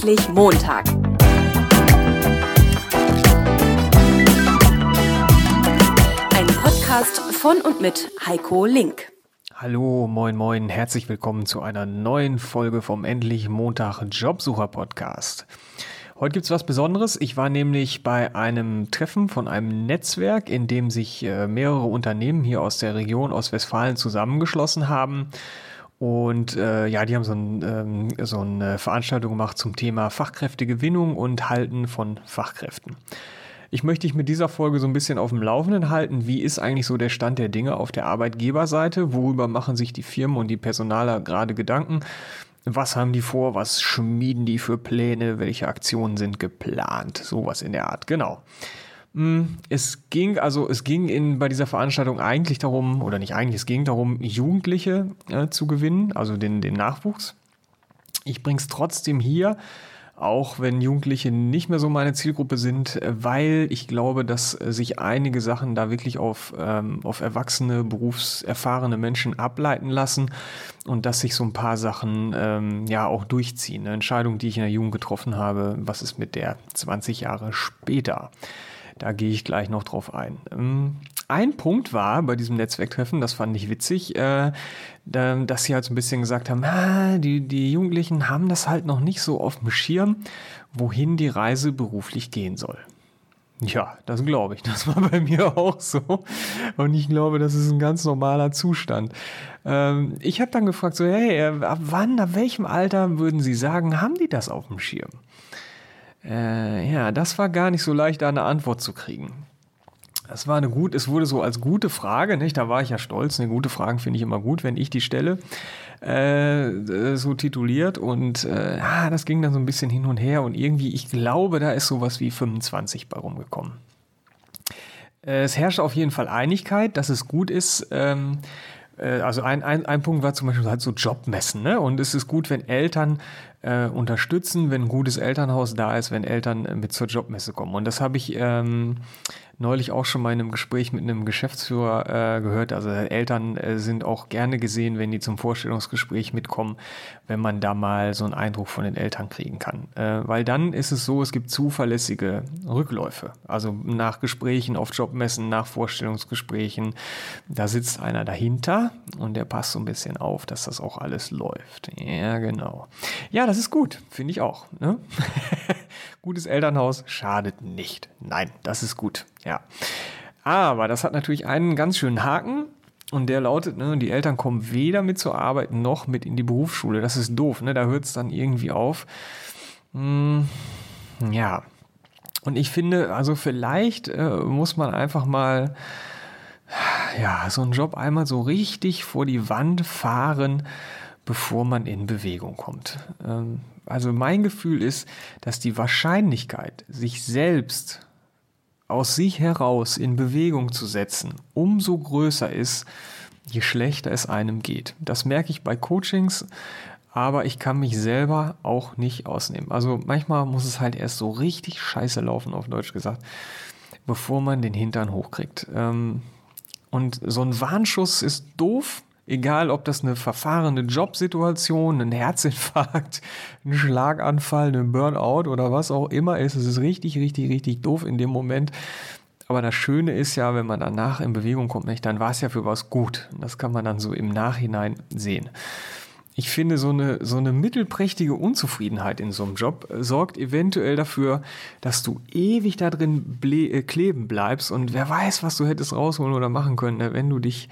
Endlich Montag. Ein Podcast von und mit Heiko Link. Hallo, moin, moin, herzlich willkommen zu einer neuen Folge vom Endlich Montag Jobsucher Podcast. Heute gibt es was Besonderes. Ich war nämlich bei einem Treffen von einem Netzwerk, in dem sich äh, mehrere Unternehmen hier aus der Region Ostwestfalen zusammengeschlossen haben. Und äh, ja, die haben so, ein, ähm, so eine Veranstaltung gemacht zum Thema Fachkräftegewinnung und Halten von Fachkräften. Ich möchte dich mit dieser Folge so ein bisschen auf dem Laufenden halten. Wie ist eigentlich so der Stand der Dinge auf der Arbeitgeberseite? Worüber machen sich die Firmen und die Personaler gerade Gedanken? Was haben die vor? Was schmieden die für Pläne? Welche Aktionen sind geplant? Sowas in der Art, genau. Hm, es ging also, es ging in, bei dieser Veranstaltung eigentlich darum, oder nicht eigentlich, es ging darum, Jugendliche äh, zu gewinnen, also den, den Nachwuchs. Ich bringe es trotzdem hier auch wenn Jugendliche nicht mehr so meine Zielgruppe sind, weil ich glaube, dass sich einige Sachen da wirklich auf, ähm, auf erwachsene, berufserfahrene Menschen ableiten lassen und dass sich so ein paar Sachen ähm, ja auch durchziehen. Eine Entscheidung, die ich in der Jugend getroffen habe, was ist mit der 20 Jahre später? Da gehe ich gleich noch drauf ein. Ähm, ein Punkt war bei diesem Netzwerktreffen, das fand ich witzig, äh, dass sie halt so ein bisschen gesagt haben, ah, die, die Jugendlichen haben das halt noch nicht so auf dem Schirm, wohin die Reise beruflich gehen soll. Ja, das glaube ich. Das war bei mir auch so. Und ich glaube, das ist ein ganz normaler Zustand. Ähm, ich habe dann gefragt, so, hey, äh, ab wann, ab welchem Alter würden Sie sagen, haben die das auf dem Schirm? Äh, ja, das war gar nicht so leicht, da eine Antwort zu kriegen. Das war eine gut, es wurde so als gute Frage, nicht? Da war ich ja stolz. Eine gute Frage finde ich immer gut, wenn ich die stelle, äh, so tituliert. Und äh, ja, das ging dann so ein bisschen hin und her. Und irgendwie, ich glaube, da ist sowas wie 25 bei rumgekommen. Äh, es herrscht auf jeden Fall Einigkeit, dass es gut ist. Ähm, äh, also ein, ein, ein Punkt war zum Beispiel halt so Jobmessen. Ne? Und es ist gut, wenn Eltern äh, unterstützen, wenn ein gutes Elternhaus da ist, wenn Eltern äh, mit zur Jobmesse kommen. Und das habe ich ähm, neulich auch schon mal in einem Gespräch mit einem Geschäftsführer äh, gehört. Also Eltern äh, sind auch gerne gesehen, wenn die zum Vorstellungsgespräch mitkommen, wenn man da mal so einen Eindruck von den Eltern kriegen kann. Äh, weil dann ist es so, es gibt zuverlässige Rückläufe. Also nach Gesprächen auf Jobmessen, nach Vorstellungsgesprächen, da sitzt einer dahinter und der passt so ein bisschen auf, dass das auch alles läuft. Ja, genau. Ja, das ist gut, finde ich auch. Ne? Gutes Elternhaus schadet nicht. Nein, das ist gut. Ja. Aber das hat natürlich einen ganz schönen Haken. Und der lautet, ne, die Eltern kommen weder mit zur Arbeit noch mit in die Berufsschule. Das ist doof, ne? Da hört es dann irgendwie auf. Hm, ja. Und ich finde, also vielleicht äh, muss man einfach mal ja, so einen Job einmal so richtig vor die Wand fahren, bevor man in Bewegung kommt. Ähm, also mein Gefühl ist, dass die Wahrscheinlichkeit, sich selbst aus sich heraus in Bewegung zu setzen, umso größer ist, je schlechter es einem geht. Das merke ich bei Coachings, aber ich kann mich selber auch nicht ausnehmen. Also manchmal muss es halt erst so richtig scheiße laufen, auf Deutsch gesagt, bevor man den Hintern hochkriegt. Ähm, und so ein Warnschuss ist doof, Egal, ob das eine verfahrene Jobsituation, ein Herzinfarkt, ein Schlaganfall, ein Burnout oder was auch immer ist. Es ist richtig, richtig, richtig doof in dem Moment. Aber das Schöne ist ja, wenn man danach in Bewegung kommt, nicht, dann war es ja für was gut. Das kann man dann so im Nachhinein sehen. Ich finde, so eine, so eine mittelprächtige Unzufriedenheit in so einem Job sorgt eventuell dafür, dass du ewig da drin äh, kleben bleibst und wer weiß, was du hättest rausholen oder machen können, ne, wenn du dich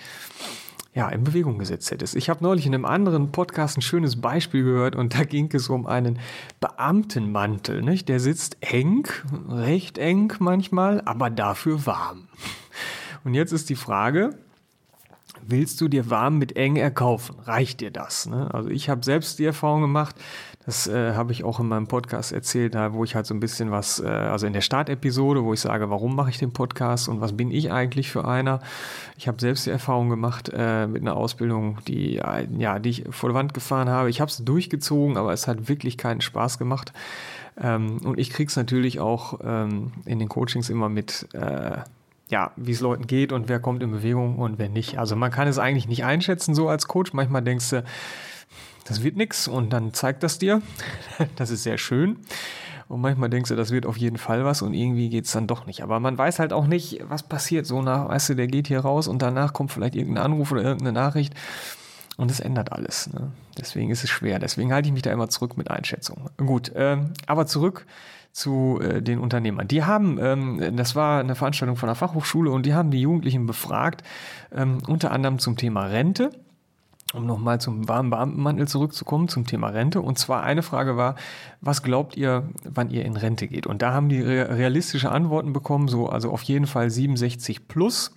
ja, in Bewegung gesetzt hättest. Ich habe neulich in einem anderen Podcast ein schönes Beispiel gehört und da ging es um einen Beamtenmantel. Nicht? Der sitzt eng, recht eng manchmal, aber dafür warm. Und jetzt ist die Frage, willst du dir warm mit eng erkaufen? Reicht dir das? Ne? Also ich habe selbst die Erfahrung gemacht, das äh, habe ich auch in meinem Podcast erzählt, da wo ich halt so ein bisschen was, äh, also in der Startepisode, wo ich sage, warum mache ich den Podcast und was bin ich eigentlich für einer. Ich habe selbst die Erfahrung gemacht äh, mit einer Ausbildung, die, äh, ja, die ich vor der Wand gefahren habe. Ich habe es durchgezogen, aber es hat wirklich keinen Spaß gemacht. Ähm, und ich kriege es natürlich auch ähm, in den Coachings immer mit äh, ja, wie es Leuten geht und wer kommt in Bewegung und wer nicht. Also man kann es eigentlich nicht einschätzen so als Coach. Manchmal denkst du, das wird nix und dann zeigt das dir. Das ist sehr schön. Und manchmal denkst du, das wird auf jeden Fall was und irgendwie geht es dann doch nicht. Aber man weiß halt auch nicht, was passiert. So nach, weißt du, der geht hier raus und danach kommt vielleicht irgendein Anruf oder irgendeine Nachricht. Und das ändert alles. Ne? Deswegen ist es schwer. Deswegen halte ich mich da immer zurück mit Einschätzungen. Gut, ähm, aber zurück zu äh, den Unternehmern. Die haben, ähm, das war eine Veranstaltung von der Fachhochschule und die haben die Jugendlichen befragt, ähm, unter anderem zum Thema Rente um nochmal zum warmen Beamtenmantel zurückzukommen, zum Thema Rente. Und zwar eine Frage war, was glaubt ihr, wann ihr in Rente geht? Und da haben die realistische Antworten bekommen, so also auf jeden Fall 67 plus.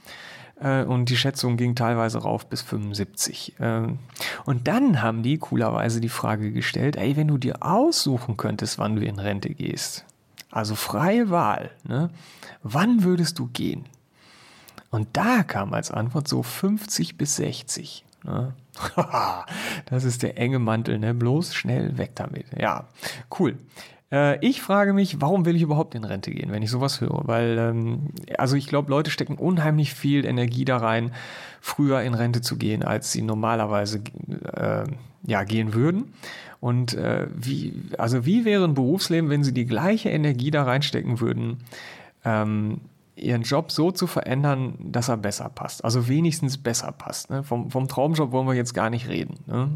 Äh, und die Schätzung ging teilweise rauf bis 75. Ähm, und dann haben die coolerweise die Frage gestellt, ey, wenn du dir aussuchen könntest, wann du in Rente gehst, also freie Wahl, ne? wann würdest du gehen? Und da kam als Antwort so 50 bis 60. Ne? das ist der enge Mantel, ne? Bloß schnell weg damit. Ja, cool. Äh, ich frage mich, warum will ich überhaupt in Rente gehen, wenn ich sowas höre? Weil, ähm, also ich glaube, Leute stecken unheimlich viel Energie da rein, früher in Rente zu gehen, als sie normalerweise äh, ja, gehen würden. Und äh, wie, also wie wäre ein Berufsleben, wenn sie die gleiche Energie da reinstecken würden, ähm, ihren Job so zu verändern, dass er besser passt. Also wenigstens besser passt. Ne? Vom, vom, Traumjob wollen wir jetzt gar nicht reden. Ne?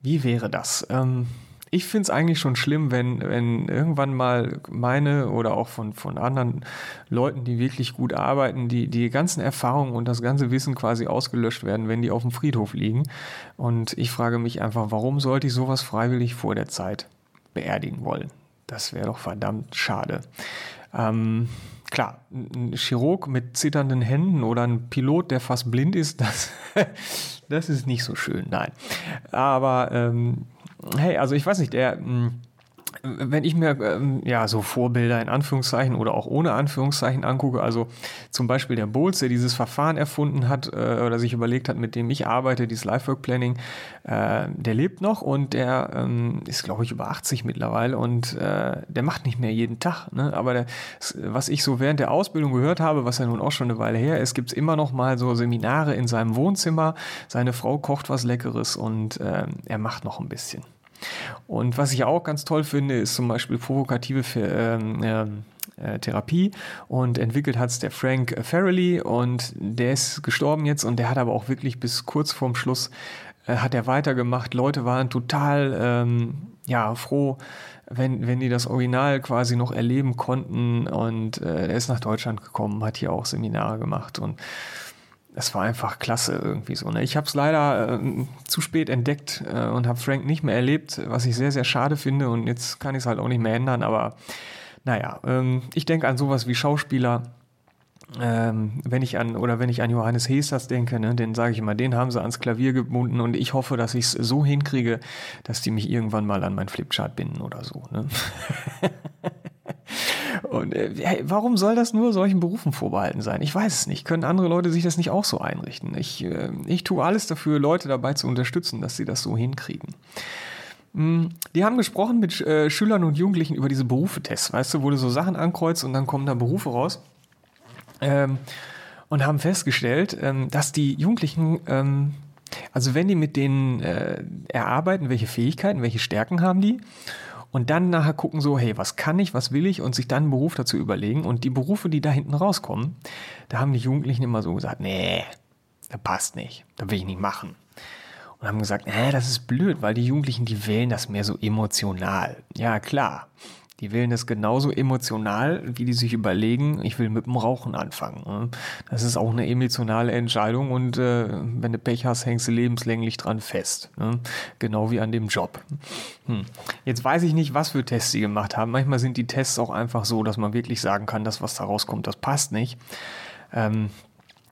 Wie wäre das? Ähm, ich finde es eigentlich schon schlimm, wenn, wenn irgendwann mal meine oder auch von, von anderen Leuten, die wirklich gut arbeiten, die, die ganzen Erfahrungen und das ganze Wissen quasi ausgelöscht werden, wenn die auf dem Friedhof liegen. Und ich frage mich einfach, warum sollte ich sowas freiwillig vor der Zeit beerdigen wollen? Das wäre doch verdammt schade. Ähm, klar, ein Chirurg mit zitternden Händen oder ein Pilot, der fast blind ist, das, das ist nicht so schön, nein. Aber ähm, hey, also ich weiß nicht, der hm, wenn ich mir ähm, ja so Vorbilder in Anführungszeichen oder auch ohne Anführungszeichen angucke, also zum Beispiel der Bowles, der dieses Verfahren erfunden hat äh, oder sich überlegt hat, mit dem ich arbeite, dieses Lifework Planning, äh, der lebt noch und der ähm, ist, glaube ich, über 80 mittlerweile und äh, der macht nicht mehr jeden Tag. Ne? Aber der, was ich so während der Ausbildung gehört habe, was ja nun auch schon eine Weile her ist, gibt es immer noch mal so Seminare in seinem Wohnzimmer. Seine Frau kocht was Leckeres und äh, er macht noch ein bisschen. Und was ich auch ganz toll finde, ist zum Beispiel provokative ähm, äh, Therapie und entwickelt hat es der Frank Farrelly und der ist gestorben jetzt und der hat aber auch wirklich bis kurz vorm Schluss äh, hat er weitergemacht. Leute waren total ähm, ja, froh, wenn, wenn die das Original quasi noch erleben konnten und äh, er ist nach Deutschland gekommen, hat hier auch Seminare gemacht und es war einfach klasse irgendwie so. Ne? Ich habe es leider äh, zu spät entdeckt äh, und habe Frank nicht mehr erlebt, was ich sehr, sehr schade finde. Und jetzt kann ich es halt auch nicht mehr ändern. Aber naja, ähm, ich denke an sowas wie Schauspieler. Ähm, wenn ich an oder wenn ich an Johannes Hesters denke, ne, den sage ich immer, den haben sie ans Klavier gebunden und ich hoffe, dass ich es so hinkriege, dass die mich irgendwann mal an mein Flipchart binden oder so. Ne? Und äh, warum soll das nur solchen Berufen vorbehalten sein? Ich weiß es nicht. Können andere Leute sich das nicht auch so einrichten? Ich, äh, ich tue alles dafür, Leute dabei zu unterstützen, dass sie das so hinkriegen. Hm, die haben gesprochen mit äh, Schülern und Jugendlichen über diese Berufetests, weißt du, wo du so Sachen ankreuzt und dann kommen da Berufe raus. Ähm, und haben festgestellt, ähm, dass die Jugendlichen, ähm, also wenn die mit denen äh, erarbeiten, welche Fähigkeiten, welche Stärken haben die und dann nachher gucken so, hey, was kann ich, was will ich und sich dann einen Beruf dazu überlegen. Und die Berufe, die da hinten rauskommen, da haben die Jugendlichen immer so gesagt, nee, das passt nicht, das will ich nicht machen. Und haben gesagt, nee, das ist blöd, weil die Jugendlichen, die wählen das mehr so emotional. Ja, klar. Die wählen das genauso emotional, wie die sich überlegen, ich will mit dem Rauchen anfangen. Ne? Das ist auch eine emotionale Entscheidung und äh, wenn du Pech hast, hängst du lebenslänglich dran fest. Ne? Genau wie an dem Job. Hm. Jetzt weiß ich nicht, was für Tests sie gemacht haben. Manchmal sind die Tests auch einfach so, dass man wirklich sagen kann, dass was da rauskommt, das passt nicht. Ähm,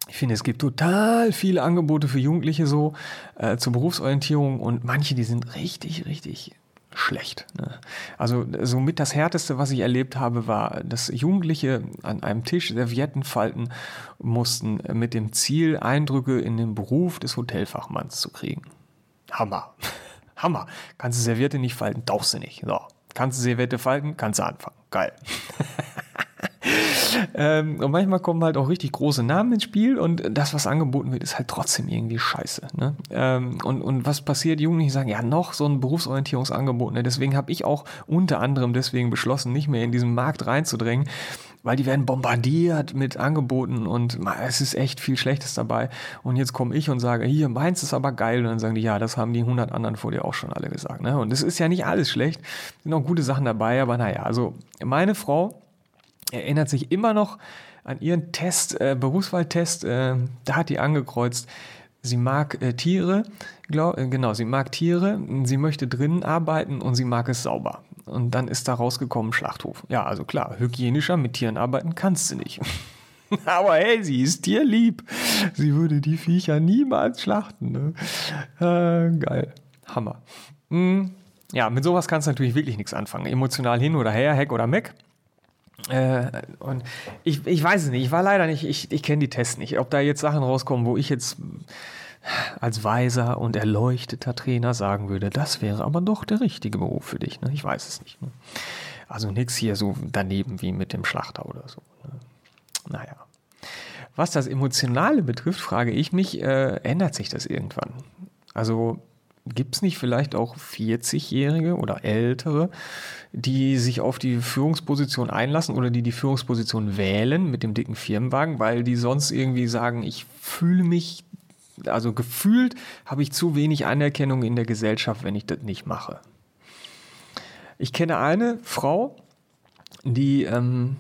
ich finde, es gibt total viele Angebote für Jugendliche so äh, zur Berufsorientierung und manche, die sind richtig, richtig schlecht. Ne? Also somit das Härteste, was ich erlebt habe, war, dass Jugendliche an einem Tisch Servietten falten mussten mit dem Ziel, Eindrücke in den Beruf des Hotelfachmanns zu kriegen. Hammer. Hammer. Kannst du Serviette nicht falten, tauchst du nicht. So. Kannst du Serviette falten, kannst du anfangen. Geil. ähm, und manchmal kommen halt auch richtig große Namen ins Spiel und das, was angeboten wird, ist halt trotzdem irgendwie scheiße. Ne? Ähm, und, und was passiert? Jugendliche sagen, ja, noch so ein Berufsorientierungsangebot. Ne? Deswegen habe ich auch unter anderem deswegen beschlossen, nicht mehr in diesen Markt reinzudrängen, weil die werden bombardiert mit Angeboten und es ist echt viel Schlechtes dabei. Und jetzt komme ich und sage, hier, meins ist aber geil. Und dann sagen die, ja, das haben die 100 anderen vor dir auch schon alle gesagt. Ne? Und es ist ja nicht alles schlecht, sind auch gute Sachen dabei, aber naja, also meine Frau erinnert sich immer noch an ihren Test, äh, Berufswahltest, äh, da hat die angekreuzt, sie mag äh, Tiere, glaub, äh, genau, sie mag Tiere, sie möchte drinnen arbeiten und sie mag es sauber. Und dann ist da rausgekommen Schlachthof. Ja, also klar, hygienischer mit Tieren arbeiten kannst du nicht. Aber hey, sie ist tierlieb. Sie würde die Viecher niemals schlachten. Ne? Äh, geil. Hammer. Hm. Ja, mit sowas kannst du natürlich wirklich nichts anfangen. Emotional hin oder her, Heck oder Meck. Äh, und ich, ich weiß es nicht, ich war leider nicht, ich, ich kenne die Tests nicht. Ob da jetzt Sachen rauskommen, wo ich jetzt als weiser und erleuchteter Trainer sagen würde, das wäre aber doch der richtige Beruf für dich. Ne? Ich weiß es nicht. Ne? Also nichts hier so daneben wie mit dem Schlachter oder so. Ne? Naja. Was das Emotionale betrifft, frage ich mich, äh, ändert sich das irgendwann? Also gibt es nicht vielleicht auch 40-Jährige oder Ältere, die sich auf die Führungsposition einlassen oder die die Führungsposition wählen mit dem dicken Firmenwagen, weil die sonst irgendwie sagen, ich fühle mich, also gefühlt habe ich zu wenig Anerkennung in der Gesellschaft, wenn ich das nicht mache. Ich kenne eine Frau, die, ähm,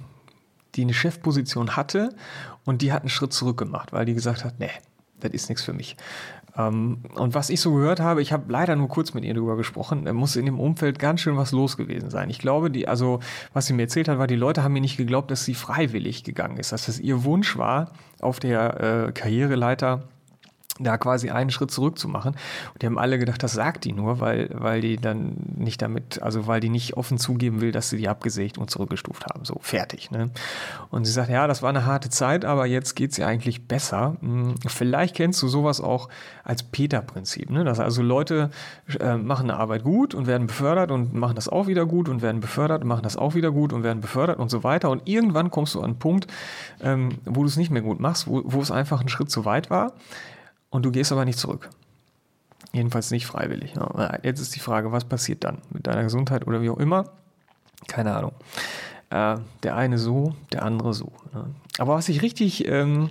die eine Chefposition hatte und die hat einen Schritt zurück gemacht, weil die gesagt hat, nee, das ist nichts für mich. Ähm, und was ich so gehört habe, ich habe leider nur kurz mit ihr darüber gesprochen, da muss in dem Umfeld ganz schön was los gewesen sein. Ich glaube, die, also was sie mir erzählt hat, war, die Leute haben mir nicht geglaubt, dass sie freiwillig gegangen ist, dass das ihr Wunsch war, auf der äh, Karriereleiter da quasi einen Schritt zurück zu machen. Und die haben alle gedacht, das sagt die nur, weil, weil die dann nicht damit, also weil die nicht offen zugeben will, dass sie die abgesägt und zurückgestuft haben. So, fertig. Ne? Und sie sagt, ja, das war eine harte Zeit, aber jetzt geht es ihr eigentlich besser. Hm, vielleicht kennst du sowas auch als Peter-Prinzip. Ne? Dass also Leute äh, machen eine Arbeit gut und werden befördert und machen das auch wieder gut und werden befördert und machen das auch wieder gut und werden befördert und so weiter. Und irgendwann kommst du an einen Punkt, ähm, wo du es nicht mehr gut machst, wo, wo es einfach ein Schritt zu weit war und du gehst aber nicht zurück. Jedenfalls nicht freiwillig. Jetzt ist die Frage, was passiert dann mit deiner Gesundheit oder wie auch immer? Keine Ahnung. Äh, der eine so, der andere so. Ne? Aber was ich richtig, ähm,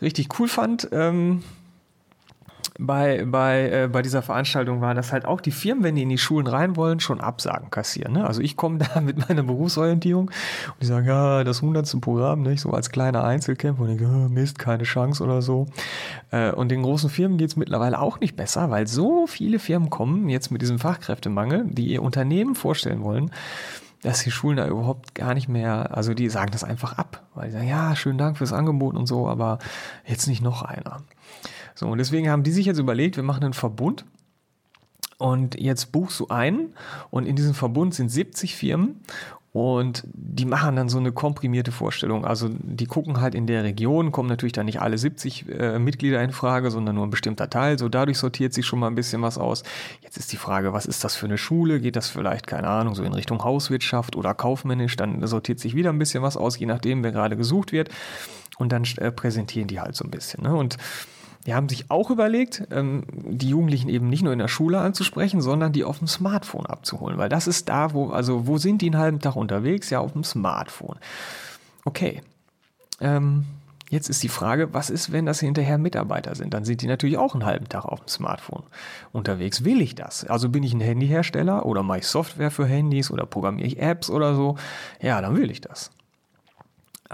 richtig cool fand, ähm, bei, bei, äh, bei dieser Veranstaltung war, dass halt auch die Firmen, wenn die in die Schulen rein wollen, schon Absagen kassieren. Ne? Also ich komme da mit meiner Berufsorientierung und die sagen, ja, das hundertste Programm, nicht? so als kleiner Einzelkämpfer und ich oh, Mist, keine Chance oder so. Äh, und den großen Firmen geht es mittlerweile auch nicht besser, weil so viele Firmen kommen jetzt mit diesem Fachkräftemangel, die ihr Unternehmen vorstellen wollen, dass die Schulen da überhaupt gar nicht mehr, also die sagen das einfach ab, weil die sagen, ja, schönen Dank fürs Angebot und so, aber jetzt nicht noch einer. So, und deswegen haben die sich jetzt überlegt, wir machen einen Verbund. Und jetzt buchst du ein und in diesem Verbund sind 70 Firmen und die machen dann so eine komprimierte Vorstellung. Also die gucken halt in der Region, kommen natürlich dann nicht alle 70 äh, Mitglieder in Frage, sondern nur ein bestimmter Teil. So dadurch sortiert sich schon mal ein bisschen was aus. Jetzt ist die Frage, was ist das für eine Schule? Geht das vielleicht, keine Ahnung, so in Richtung Hauswirtschaft oder kaufmännisch? Dann sortiert sich wieder ein bisschen was aus, je nachdem, wer gerade gesucht wird. Und dann äh, präsentieren die halt so ein bisschen. Ne? Und die haben sich auch überlegt, ähm, die Jugendlichen eben nicht nur in der Schule anzusprechen, sondern die auf dem Smartphone abzuholen, weil das ist da, wo, also wo sind die einen halben Tag unterwegs? Ja, auf dem Smartphone. Okay. Ähm, jetzt ist die Frage, was ist, wenn das hinterher Mitarbeiter sind? Dann sind die natürlich auch einen halben Tag auf dem Smartphone unterwegs. Will ich das? Also bin ich ein Handyhersteller oder mache ich Software für Handys oder programmiere ich Apps oder so? Ja, dann will ich das.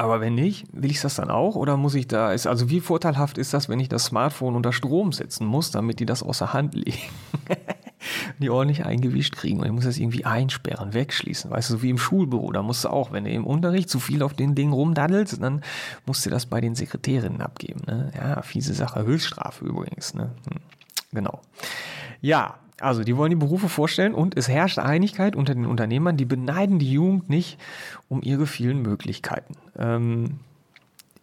Aber wenn nicht, will ich das dann auch? Oder muss ich da, ist, also wie vorteilhaft ist das, wenn ich das Smartphone unter Strom setzen muss, damit die das außer Hand legen? die ordentlich eingewischt kriegen. Und ich muss das irgendwie einsperren, wegschließen. Weißt du, so wie im Schulbüro, da musst du auch, wenn du im Unterricht zu viel auf den Ding rumdaddelst, dann musst du das bei den Sekretärinnen abgeben. Ne? Ja, fiese Sache, Höchststrafe übrigens. Ne? Hm. Genau. Ja, also, die wollen die Berufe vorstellen und es herrscht Einigkeit unter den Unternehmern, die beneiden die Jugend nicht um ihre vielen Möglichkeiten. Ähm,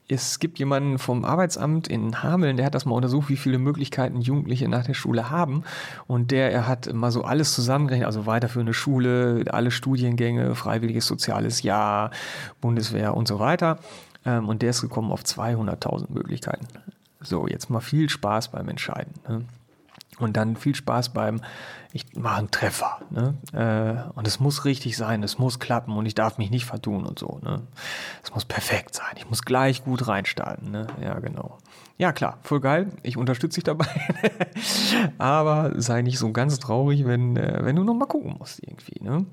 es gibt jemanden vom Arbeitsamt in Hameln, der hat das mal untersucht, wie viele Möglichkeiten Jugendliche nach der Schule haben. Und der, er hat mal so alles zusammengerechnet, also weiterführende Schule, alle Studiengänge, freiwilliges soziales Jahr, Bundeswehr und so weiter. ähm, und der ist gekommen auf 200.000 Möglichkeiten. So, jetzt mal viel Spaß beim Entscheiden. Ne? Und dann viel Spaß beim, ich mache einen Treffer. Ne? Äh, und es muss richtig sein, es muss klappen und ich darf mich nicht vertun und so. Ne? Es muss perfekt sein, ich muss gleich gut reinstarten. Ne? Ja, genau. Ja, klar, voll geil. Ich unterstütze dich dabei. Aber sei nicht so ganz traurig, wenn, äh, wenn du noch mal gucken musst irgendwie. Ne?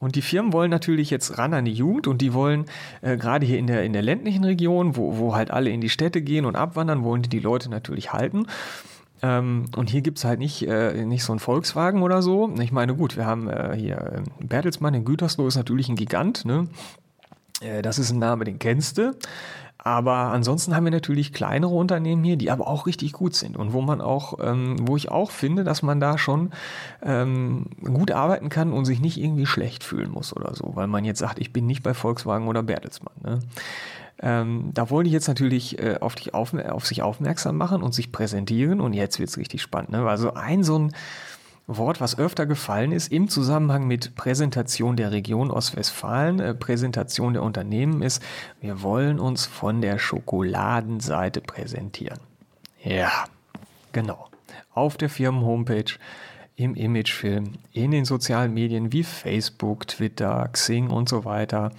Und die Firmen wollen natürlich jetzt ran an die Jugend und die wollen äh, gerade hier in der, in der ländlichen Region, wo, wo halt alle in die Städte gehen und abwandern, wollen die die Leute natürlich halten. Ähm, und hier gibt es halt nicht, äh, nicht so ein Volkswagen oder so. Ich meine, gut, wir haben äh, hier äh, Bertelsmann in Gütersloh ist natürlich ein Gigant. Ne? Äh, das ist ein Name, den kennst du. Aber ansonsten haben wir natürlich kleinere Unternehmen hier, die aber auch richtig gut sind und wo man auch, ähm, wo ich auch finde, dass man da schon ähm, gut arbeiten kann und sich nicht irgendwie schlecht fühlen muss oder so, weil man jetzt sagt, ich bin nicht bei Volkswagen oder Bertelsmann. Ne? Ähm, da wollen die jetzt natürlich äh, auf, dich auf, auf sich aufmerksam machen und sich präsentieren und jetzt wird es richtig spannend. Ne? Also ein so ein Wort, was öfter gefallen ist im Zusammenhang mit Präsentation der Region Ostwestfalen, äh, Präsentation der Unternehmen ist, wir wollen uns von der Schokoladenseite präsentieren. Ja, genau. Auf der Firmen-Homepage, im Imagefilm, in den sozialen Medien wie Facebook, Twitter, Xing und so weiter.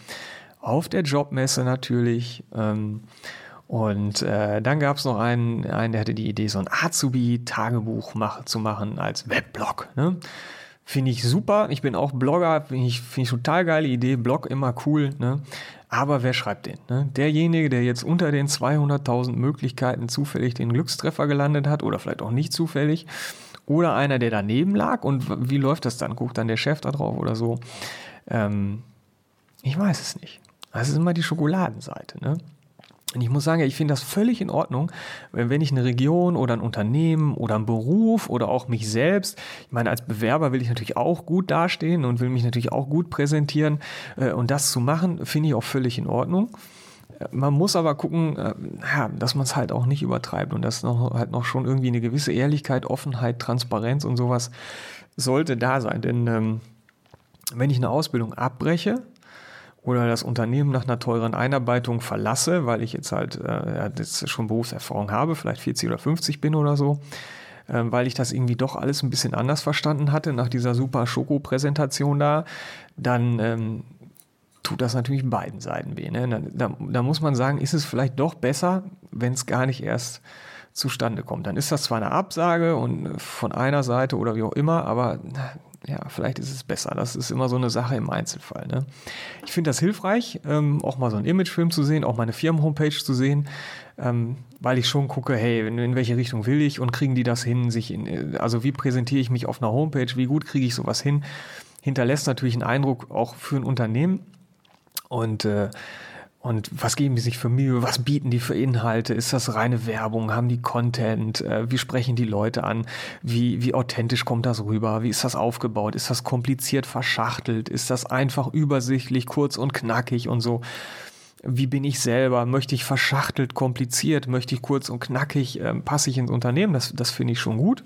Auf der Jobmesse natürlich. Ähm, und äh, dann gab es noch einen, einen, der hatte die Idee, so ein Azubi-Tagebuch mach, zu machen als Webblog. Ne? Finde ich super. Ich bin auch Blogger, finde ich, find ich total geile Idee. Blog immer cool. Ne? Aber wer schreibt den? Ne? Derjenige, der jetzt unter den 200.000 Möglichkeiten zufällig den Glückstreffer gelandet hat oder vielleicht auch nicht zufällig. Oder einer, der daneben lag. Und wie läuft das dann? Guckt dann der Chef da drauf oder so? Ähm, ich weiß es nicht. Das ist immer die Schokoladenseite. Ne? Und ich muss sagen, ich finde das völlig in Ordnung, wenn ich eine Region oder ein Unternehmen oder einen Beruf oder auch mich selbst, ich meine, als Bewerber will ich natürlich auch gut dastehen und will mich natürlich auch gut präsentieren. Äh, und das zu machen, finde ich auch völlig in Ordnung. Äh, man muss aber gucken, äh, dass man es halt auch nicht übertreibt und dass noch, halt noch schon irgendwie eine gewisse Ehrlichkeit, Offenheit, Transparenz und sowas sollte da sein. Denn ähm, wenn ich eine Ausbildung abbreche, oder das Unternehmen nach einer teuren Einarbeitung verlasse, weil ich jetzt halt äh, jetzt schon Berufserfahrung habe, vielleicht 40 oder 50 bin oder so, äh, weil ich das irgendwie doch alles ein bisschen anders verstanden hatte nach dieser super Schoko-Präsentation da, dann ähm, tut das natürlich beiden Seiten weh. Ne? Da, da, da muss man sagen, ist es vielleicht doch besser, wenn es gar nicht erst zustande kommt. Dann ist das zwar eine Absage und von einer Seite oder wie auch immer, aber ja, vielleicht ist es besser. Das ist immer so eine Sache im Einzelfall. Ne? Ich finde das hilfreich, ähm, auch mal so einen Imagefilm zu sehen, auch meine Firmen-Homepage zu sehen, ähm, weil ich schon gucke, hey, in, in, welche Richtung will ich und kriegen die das hin, sich in, also wie präsentiere ich mich auf einer Homepage, wie gut kriege ich sowas hin, hinterlässt natürlich einen Eindruck auch für ein Unternehmen. Und äh, und was geben die sich für Mühe? Was bieten die für Inhalte? Ist das reine Werbung? Haben die Content? Äh, wie sprechen die Leute an? Wie, wie authentisch kommt das rüber? Wie ist das aufgebaut? Ist das kompliziert verschachtelt? Ist das einfach übersichtlich, kurz und knackig und so? Wie bin ich selber? Möchte ich verschachtelt, kompliziert? Möchte ich kurz und knackig? Ähm, passe ich ins Unternehmen? Das, das finde ich schon gut.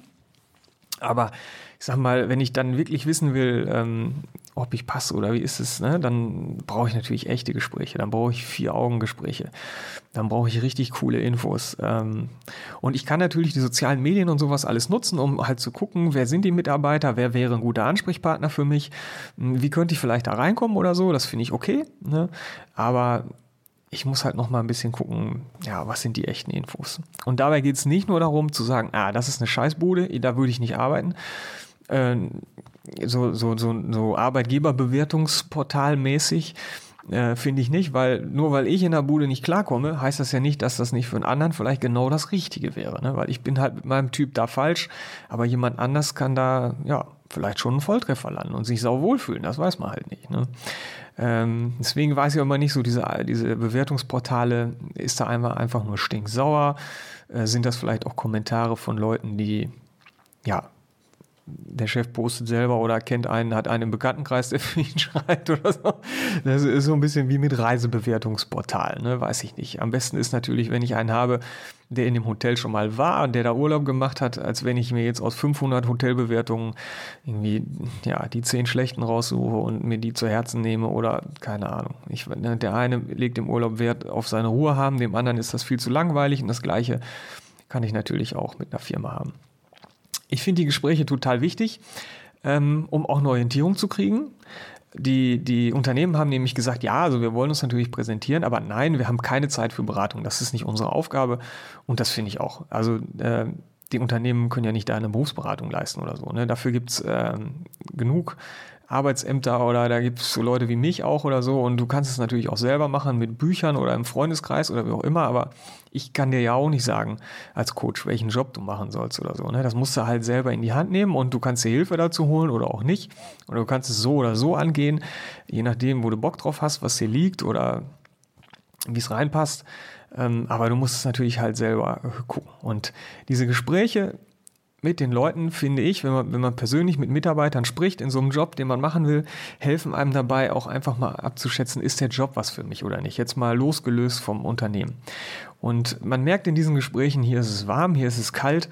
Aber ich sag mal, wenn ich dann wirklich wissen will, ähm, ob ich passe oder wie ist es, ne, dann brauche ich natürlich echte Gespräche, dann brauche ich vier Augen Gespräche, dann brauche ich richtig coole Infos. Ähm, und ich kann natürlich die sozialen Medien und sowas alles nutzen, um halt zu gucken, wer sind die Mitarbeiter, wer wäre ein guter Ansprechpartner für mich, hm, wie könnte ich vielleicht da reinkommen oder so, das finde ich okay. Ne? Aber ich muss halt noch mal ein bisschen gucken, ja, was sind die echten Infos. Und dabei geht es nicht nur darum zu sagen, ah, das ist eine Scheißbude, da würde ich nicht arbeiten. Äh, so, so, so, so Arbeitgeberbewertungsportalmäßig äh, finde ich nicht, weil nur weil ich in der Bude nicht klarkomme, heißt das ja nicht, dass das nicht für einen anderen vielleicht genau das Richtige wäre. Ne? Weil ich bin halt mit meinem Typ da falsch, aber jemand anders kann da ja vielleicht schon einen Volltreffer landen und sich sau wohlfühlen. Das weiß man halt nicht. Ne? Ähm, deswegen weiß ich immer nicht so, diese, diese Bewertungsportale, ist da einmal einfach nur stinksauer? Äh, sind das vielleicht auch Kommentare von Leuten, die ja der Chef postet selber oder kennt einen, hat einen im Bekanntenkreis, der für ihn schreibt oder so. Das ist so ein bisschen wie mit Reisebewertungsportalen, ne? weiß ich nicht. Am besten ist natürlich, wenn ich einen habe, der in dem Hotel schon mal war und der da Urlaub gemacht hat, als wenn ich mir jetzt aus 500 Hotelbewertungen irgendwie ja, die 10 schlechten raussuche und mir die zu Herzen nehme oder keine Ahnung. Ich, ne, der eine legt im Urlaub Wert auf seine Ruhe haben, dem anderen ist das viel zu langweilig und das gleiche kann ich natürlich auch mit einer Firma haben. Ich finde die Gespräche total wichtig, ähm, um auch eine Orientierung zu kriegen. Die, die Unternehmen haben nämlich gesagt, ja, also wir wollen uns natürlich präsentieren, aber nein, wir haben keine Zeit für Beratung. Das ist nicht unsere Aufgabe und das finde ich auch. Also äh, die Unternehmen können ja nicht da eine Berufsberatung leisten oder so. Ne? Dafür gibt es äh, genug Arbeitsämter oder da gibt es so Leute wie mich auch oder so und du kannst es natürlich auch selber machen mit Büchern oder im Freundeskreis oder wie auch immer, aber ich kann dir ja auch nicht sagen als Coach, welchen Job du machen sollst oder so. Ne? Das musst du halt selber in die Hand nehmen und du kannst dir Hilfe dazu holen oder auch nicht. Oder du kannst es so oder so angehen, je nachdem, wo du Bock drauf hast, was dir liegt oder wie es reinpasst. Ähm, aber du musst es natürlich halt selber gucken. Und diese Gespräche, mit den Leuten, finde ich, wenn man, wenn man persönlich mit Mitarbeitern spricht in so einem Job, den man machen will, helfen einem dabei auch einfach mal abzuschätzen, ist der Job was für mich oder nicht. Jetzt mal losgelöst vom Unternehmen. Und man merkt in diesen Gesprächen, hier ist es warm, hier ist es kalt,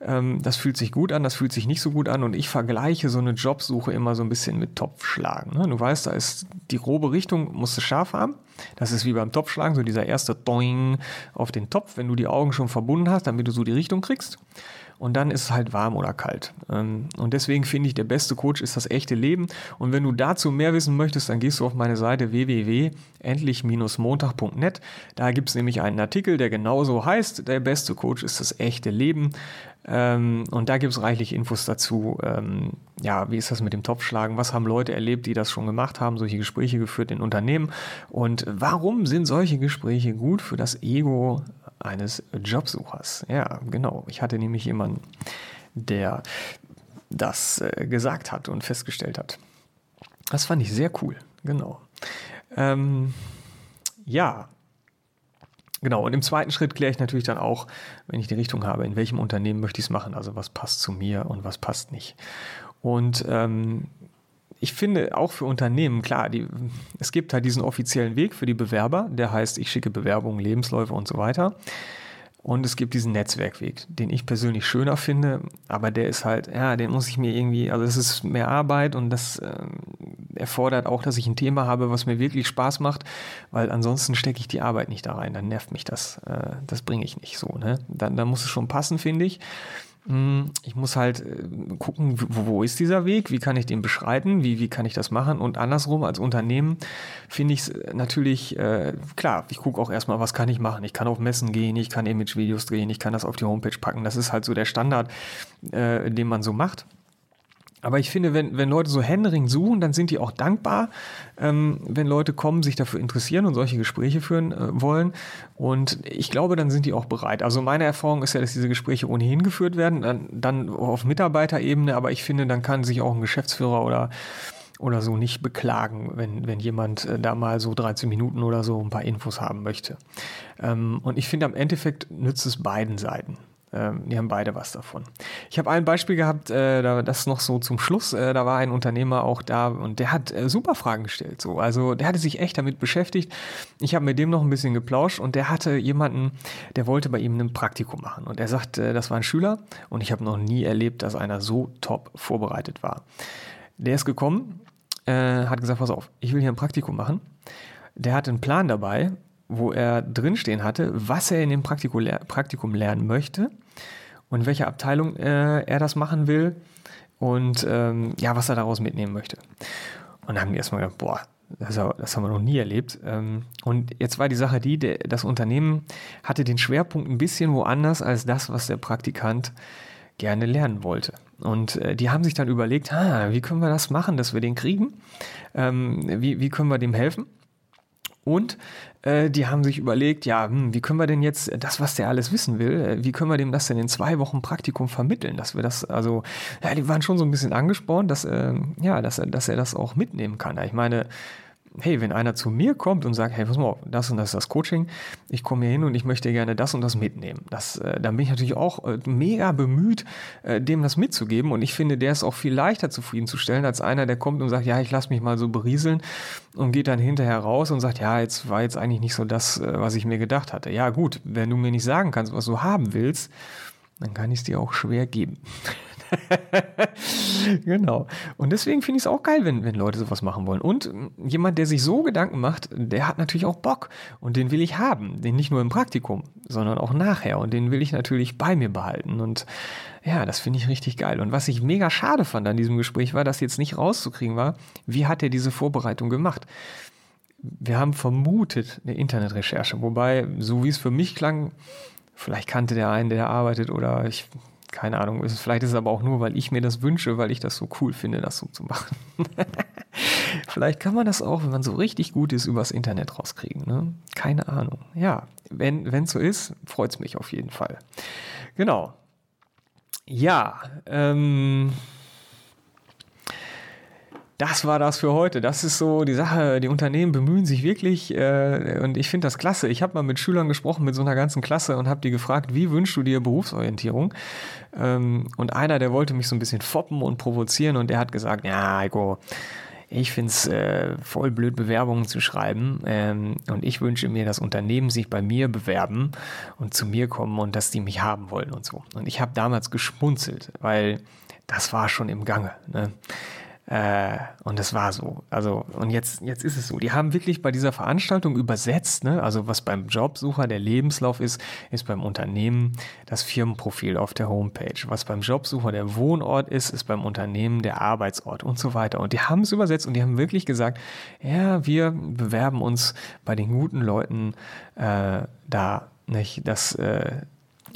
ähm, das fühlt sich gut an, das fühlt sich nicht so gut an und ich vergleiche so eine Jobsuche immer so ein bisschen mit Topfschlagen. Ne? Du weißt, da ist die grobe Richtung, musst du scharf haben. Das ist wie beim Topfschlagen, so dieser erste Doing auf den Topf, wenn du die Augen schon verbunden hast, damit du so die Richtung kriegst und dann ist es halt warm oder kalt. Ähm, und deswegen finde ich, der beste Coach ist das echte Leben. Und wenn du dazu mehr wissen möchtest, dann gehst du auf meine Seite www.endlich-montag.net. Da gibt es nämlich einen Artikel, der genauso heißt, der beste Coach ist das echte Leben. Ähm, und da gibt es reichlich Infos dazu. Ähm, ja, wie ist das mit dem Topfschlagen? Was haben Leute erlebt, die das schon gemacht haben, solche Gespräche geführt in Unternehmen? Und warum sind solche Gespräche gut für das Ego eines Jobsuchers. Ja, genau. Ich hatte nämlich jemanden, der das äh, gesagt hat und festgestellt hat. Das fand ich sehr cool, genau. Ähm, ja, genau. Und im zweiten Schritt kläre ich natürlich dann auch, wenn ich die Richtung habe, in welchem Unternehmen möchte ich es machen, also was passt zu mir und was passt nicht. Und ähm, ich finde auch für Unternehmen, klar, die, es gibt halt diesen offiziellen Weg für die Bewerber, der heißt, ich schicke Bewerbungen, Lebensläufe und so weiter. Und es gibt diesen Netzwerkweg, den ich persönlich schöner finde, aber der ist halt, ja, den muss ich mir irgendwie, also es ist mehr Arbeit und das äh, erfordert auch, dass ich ein Thema habe, was mir wirklich Spaß macht, weil ansonsten stecke ich die Arbeit nicht da rein, dann nervt mich das, äh, das bringe ich nicht so, ne? Dann, dann muss es schon passen, finde ich. Hm, ich muss halt äh, gucken, wo, wo, ist dieser Weg, wie kann ich den beschreiten, wie, wie kann ich das machen und andersrum als Unternehmen finde ich es äh, natürlich, äh, klar, ich gucke auch erstmal, was kann ich machen. Ich kann auf Messen gehen, ich kann Image-Videos drehen, ich kann das auf die Homepage packen. Das ist halt so der Standard, äh, den man so macht. Aber ich finde, wenn, wenn Leute so Händering suchen, dann sind die auch dankbar, ähm, wenn Leute kommen, sich dafür interessieren und solche Gespräche führen äh, wollen. Und ich glaube, dann sind die auch bereit. Also meine Erfahrung ist ja, dass diese Gespräche ohnehin geführt werden, dann, dann auf Mitarbeiterebene, aber ich finde, dann kann sich auch ein Geschäftsführer oder oder so nicht beklagen, wenn, wenn jemand äh, da mal so 13 Minuten oder so ein paar Infos haben möchte. Ähm, und ich finde, am Endeffekt nützt es beiden Seiten. Ähm, die haben beide was davon. Ich habe ein Beispiel gehabt, äh, das noch so zum Schluss. Äh, da war ein Unternehmer auch da und der hat äh, super Fragen gestellt. So. Also der hatte sich echt damit beschäftigt. Ich habe mit dem noch ein bisschen geplauscht und der hatte jemanden, der wollte bei ihm ein Praktikum machen. Und er sagt, das war ein Schüler und ich habe noch nie erlebt, dass einer so top vorbereitet war. Der ist gekommen, hat gesagt, pass auf, ich will hier ein Praktikum machen. Der hat einen Plan dabei, wo er drinstehen hatte, was er in dem Praktikum, lernen möchte und in welcher Abteilung äh, er das machen will und ähm, ja, was er daraus mitnehmen möchte. Und dann haben die erstmal gedacht, boah, das, das, haben wir noch nie erlebt. Ähm, und jetzt war die Sache die, der, das Unternehmen hatte den Schwerpunkt ein bisschen woanders als das, was der Praktikant gerne lernen wollte. Und äh, die haben sich dann überlegt, ah, wie können wir das machen, dass wir den kriegen? Ähm, wie, wie können wir dem helfen? Und äh, die haben sich überlegt, ja, hm, wie können wir denn jetzt das, was der alles wissen will, äh, wie können wir dem das denn in zwei Wochen Praktikum vermitteln, dass wir das, also, ja, die waren schon so ein bisschen angespornt, dass, äh, ja, dass dass er das auch mitnehmen kann. Ich meine, hey, wenn einer zu mir kommt und sagt, hey, pass mal auf, das und das ist das Coaching, ich komme hier hin und ich möchte gerne das und das mitnehmen. Das, äh, dann bin ich natürlich auch äh, mega bemüht, äh, dem das mitzugeben. Und ich finde, der ist auch viel leichter zufriedenzustellen als einer, der kommt und sagt, ja, ich lasse mich mal so berieseln und geht dann hinterher raus und sagt, ja, jetzt war jetzt eigentlich nicht so das, äh, was ich mir gedacht hatte. Ja, gut, wenn du mir nicht sagen kannst, was du haben willst, dann kann ich es dir auch schwer geben. genau. Und deswegen finde ich es auch geil, wenn, wenn Leute sowas machen wollen. Und jemand, der sich so Gedanken macht, der hat natürlich auch Bock. Und den will ich haben. Den nicht nur im Praktikum, sondern auch nachher. Und den will ich natürlich bei mir behalten. Und ja, das finde ich richtig geil. Und was ich mega schade fand an diesem Gespräch war, dass jetzt nicht rauszukriegen war, wie hat er diese Vorbereitung gemacht? Wir haben vermutet eine Internetrecherche, wobei, so wie es für mich klang, vielleicht kannte der einen, der arbeitet oder ich keine Ahnung, vielleicht ist es aber auch nur, weil ich mir das wünsche, weil ich das so cool finde, das so zu machen. vielleicht kann man das auch, wenn man so richtig gut ist, übers Internet rauskriegen. Ne? Keine Ahnung. Ja, wenn es so ist, freut es mich auf jeden Fall. Genau. Ja, ähm, das war das für heute. Das ist so die Sache. Die Unternehmen bemühen sich wirklich äh, und ich finde das klasse. Ich habe mal mit Schülern gesprochen, mit so einer ganzen Klasse und habe die gefragt, wie wünschst du dir Berufsorientierung? Ähm, und einer, der wollte mich so ein bisschen foppen und provozieren und der hat gesagt, ja, Heiko, ich finde es äh, voll blöd, Bewerbungen zu schreiben. Ähm, und ich wünsche mir, dass Unternehmen sich bei mir bewerben und zu mir kommen und dass die mich haben wollen und so. Und ich habe damals geschmunzelt, weil das war schon im Gange. Ne? Äh, und das war so. Also, und jetzt, jetzt ist es so. Die haben wirklich bei dieser Veranstaltung übersetzt, ne? also was beim Jobsucher der Lebenslauf ist, ist beim Unternehmen das Firmenprofil auf der Homepage. Was beim Jobsucher der Wohnort ist, ist beim Unternehmen der Arbeitsort und so weiter. Und die haben es übersetzt und die haben wirklich gesagt, ja, wir bewerben uns bei den guten Leuten äh, da, nicht? Das, äh,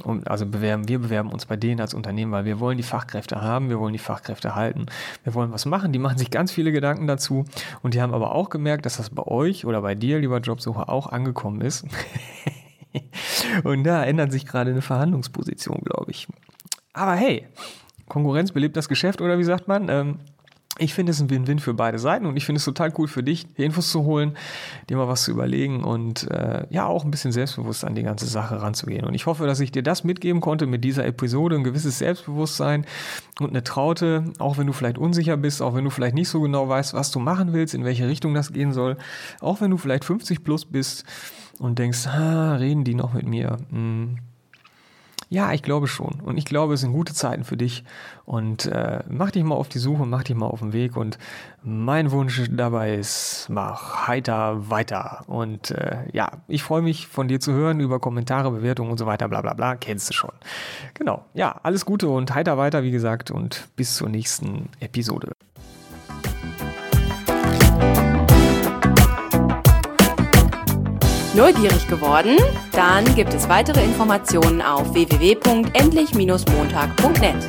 und also bewerben, wir bewerben uns bei denen als Unternehmen, weil wir wollen die Fachkräfte haben, wir wollen die Fachkräfte halten, wir wollen was machen. Die machen sich ganz viele Gedanken dazu und die haben aber auch gemerkt, dass das bei euch oder bei dir, lieber Jobsucher, auch angekommen ist. und da ändert sich gerade eine Verhandlungsposition, glaube ich. Aber hey, Konkurrenz belebt das Geschäft oder wie sagt man? Ähm, ich finde es ein Win-Win für beide Seiten und ich finde es total cool für dich, die Infos zu holen, dir mal was zu überlegen und äh, ja auch ein bisschen selbstbewusst an die ganze Sache ranzugehen. Und ich hoffe, dass ich dir das mitgeben konnte mit dieser Episode, ein gewisses Selbstbewusstsein und eine Traute, auch wenn du vielleicht unsicher bist, auch wenn du vielleicht nicht so genau weißt, was du machen willst, in welche Richtung das gehen soll, auch wenn du vielleicht 50 plus bist und denkst, ah, reden die noch mit mir? Hm ja, ich glaube schon. Und ich glaube, es sind gute Zeiten für dich. Und äh, mach dich mal auf die Suche, mach dich mal auf den Weg. Und mein Wunsch dabei ist, mach heiter weiter. Und äh, ja, ich freue mich von dir zu hören über Kommentare, Bewertungen und so weiter, bla bla bla. Kennst du schon. Genau. Ja, alles Gute und heiter weiter, wie gesagt. Und bis zur nächsten Episode. Neugierig geworden? Dann gibt es weitere Informationen auf www.endlich-montag.net.